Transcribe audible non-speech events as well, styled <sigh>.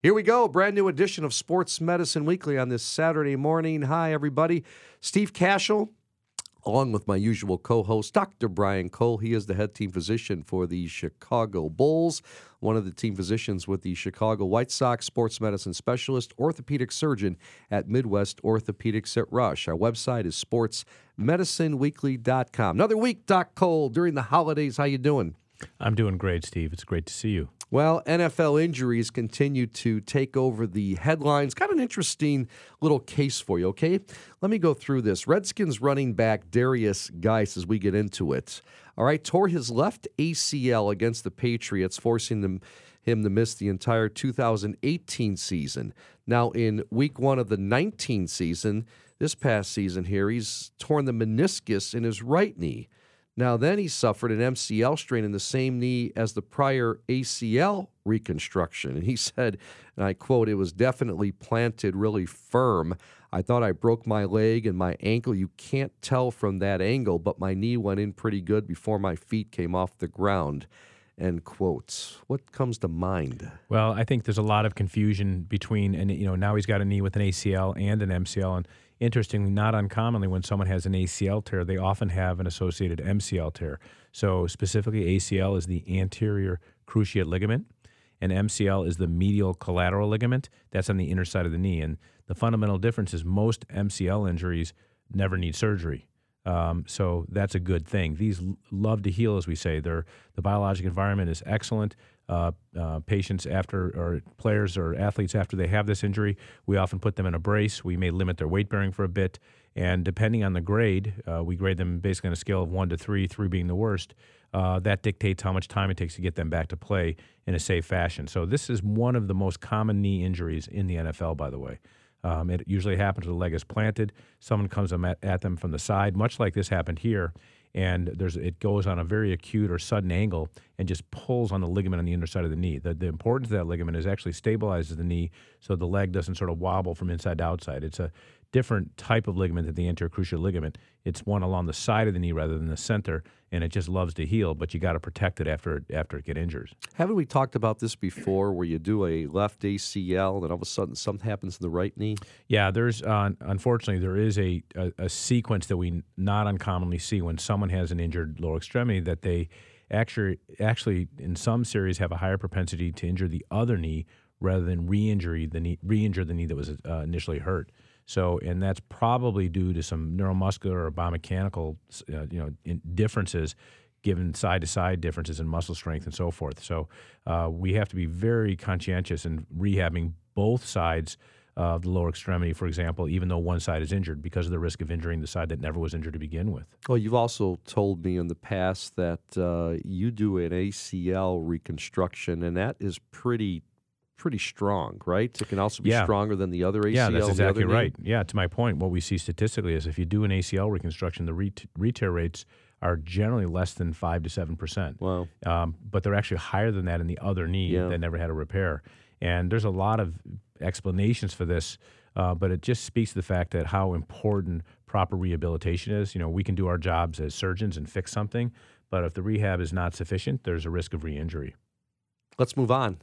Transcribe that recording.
Here we go, brand new edition of Sports Medicine Weekly on this Saturday morning. Hi, everybody. Steve Kashul, along with my usual co host, Dr. Brian Cole. He is the head team physician for the Chicago Bulls, one of the team physicians with the Chicago White Sox, sports medicine specialist, orthopedic surgeon at Midwest Orthopedics at Rush. Our website is sportsmedicineweekly.com. Another week, Doc Cole, during the holidays. How you doing? I'm doing great, Steve. It's great to see you. Well, NFL injuries continue to take over the headlines. Got an interesting little case for you, okay? Let me go through this. Redskins running back Darius Guice as we get into it. All right, tore his left ACL against the Patriots, forcing them him to miss the entire 2018 season. Now, in week one of the 19 season, this past season here, he's torn the meniscus in his right knee. Now, then he suffered an MCL strain in the same knee as the prior ACL reconstruction. And he <laughs> said, and I quote, it was definitely planted really firm. I thought I broke my leg and my ankle. You can't tell from that angle, but my knee went in pretty good before my feet came off the ground. End quotes. What comes to mind? Well, I think there's a lot of confusion between, and you know, now he's got a knee with an ACL and an MCL, and interestingly, not uncommonly, when someone has an ACL tear, they often have an associated MCL tear. So, specifically, ACL is the anterior cruciate ligament, and MCL is the medial collateral ligament. That's on the inner side of the knee. And the fundamental difference is most MCL injuries never need surgery. Um, so that's a good thing. These love to heal, as we say. They're, the biologic environment is excellent uh, uh, patients after, or players or athletes after they have this injury, we often put them in a brace. We may limit their weight bearing for a bit. And depending on the grade, uh, we grade them basically on a scale of one to three, three being the worst. Uh, that dictates how much time it takes to get them back to play in a safe fashion. So, this is one of the most common knee injuries in the NFL, by the way. Um, it usually happens when the leg is planted. Someone comes at, at them from the side, much like this happened here and there's it goes on a very acute or sudden angle and just pulls on the ligament on the inner underside of the knee. The, the importance of that ligament is actually stabilizes the knee so the leg doesn't sort of wobble from inside to outside. It's a different type of ligament than the anterior cruciate ligament. It's one along the side of the knee rather than the center, and it just loves to heal. But you got to protect it after after it get injured. Haven't we talked about this before, where you do a left ACL, and all of a sudden something happens in the right knee? Yeah, there's uh, unfortunately there is a, a a sequence that we not uncommonly see when someone has an injured lower extremity that they actually actually in some series have a higher propensity to injure the other knee rather than re-injury the knee re-injure the knee that was uh, initially hurt. So, and that's probably due to some neuromuscular or biomechanical, uh, you know, differences, given side to side differences in muscle strength and so forth. So, uh, we have to be very conscientious in rehabbing both sides of the lower extremity, for example, even though one side is injured, because of the risk of injuring the side that never was injured to begin with. Well, you've also told me in the past that uh, you do an ACL reconstruction, and that is pretty pretty strong, right? It can also be yeah. stronger than the other ACL. Yeah, that's exactly right. Knee. Yeah, to my point, what we see statistically is if you do an ACL reconstruction, the re- tear rates are generally less than five to seven percent. Wow! Um, but they're actually higher than that in the other knee yeah. that never had a repair. And there's a lot of explanations for this, uh, but it just speaks to the fact that how important proper rehabilitation is. You know, we can do our jobs as surgeons and fix something, but if the rehab is not sufficient, there's a risk of re-injury. Let's move on.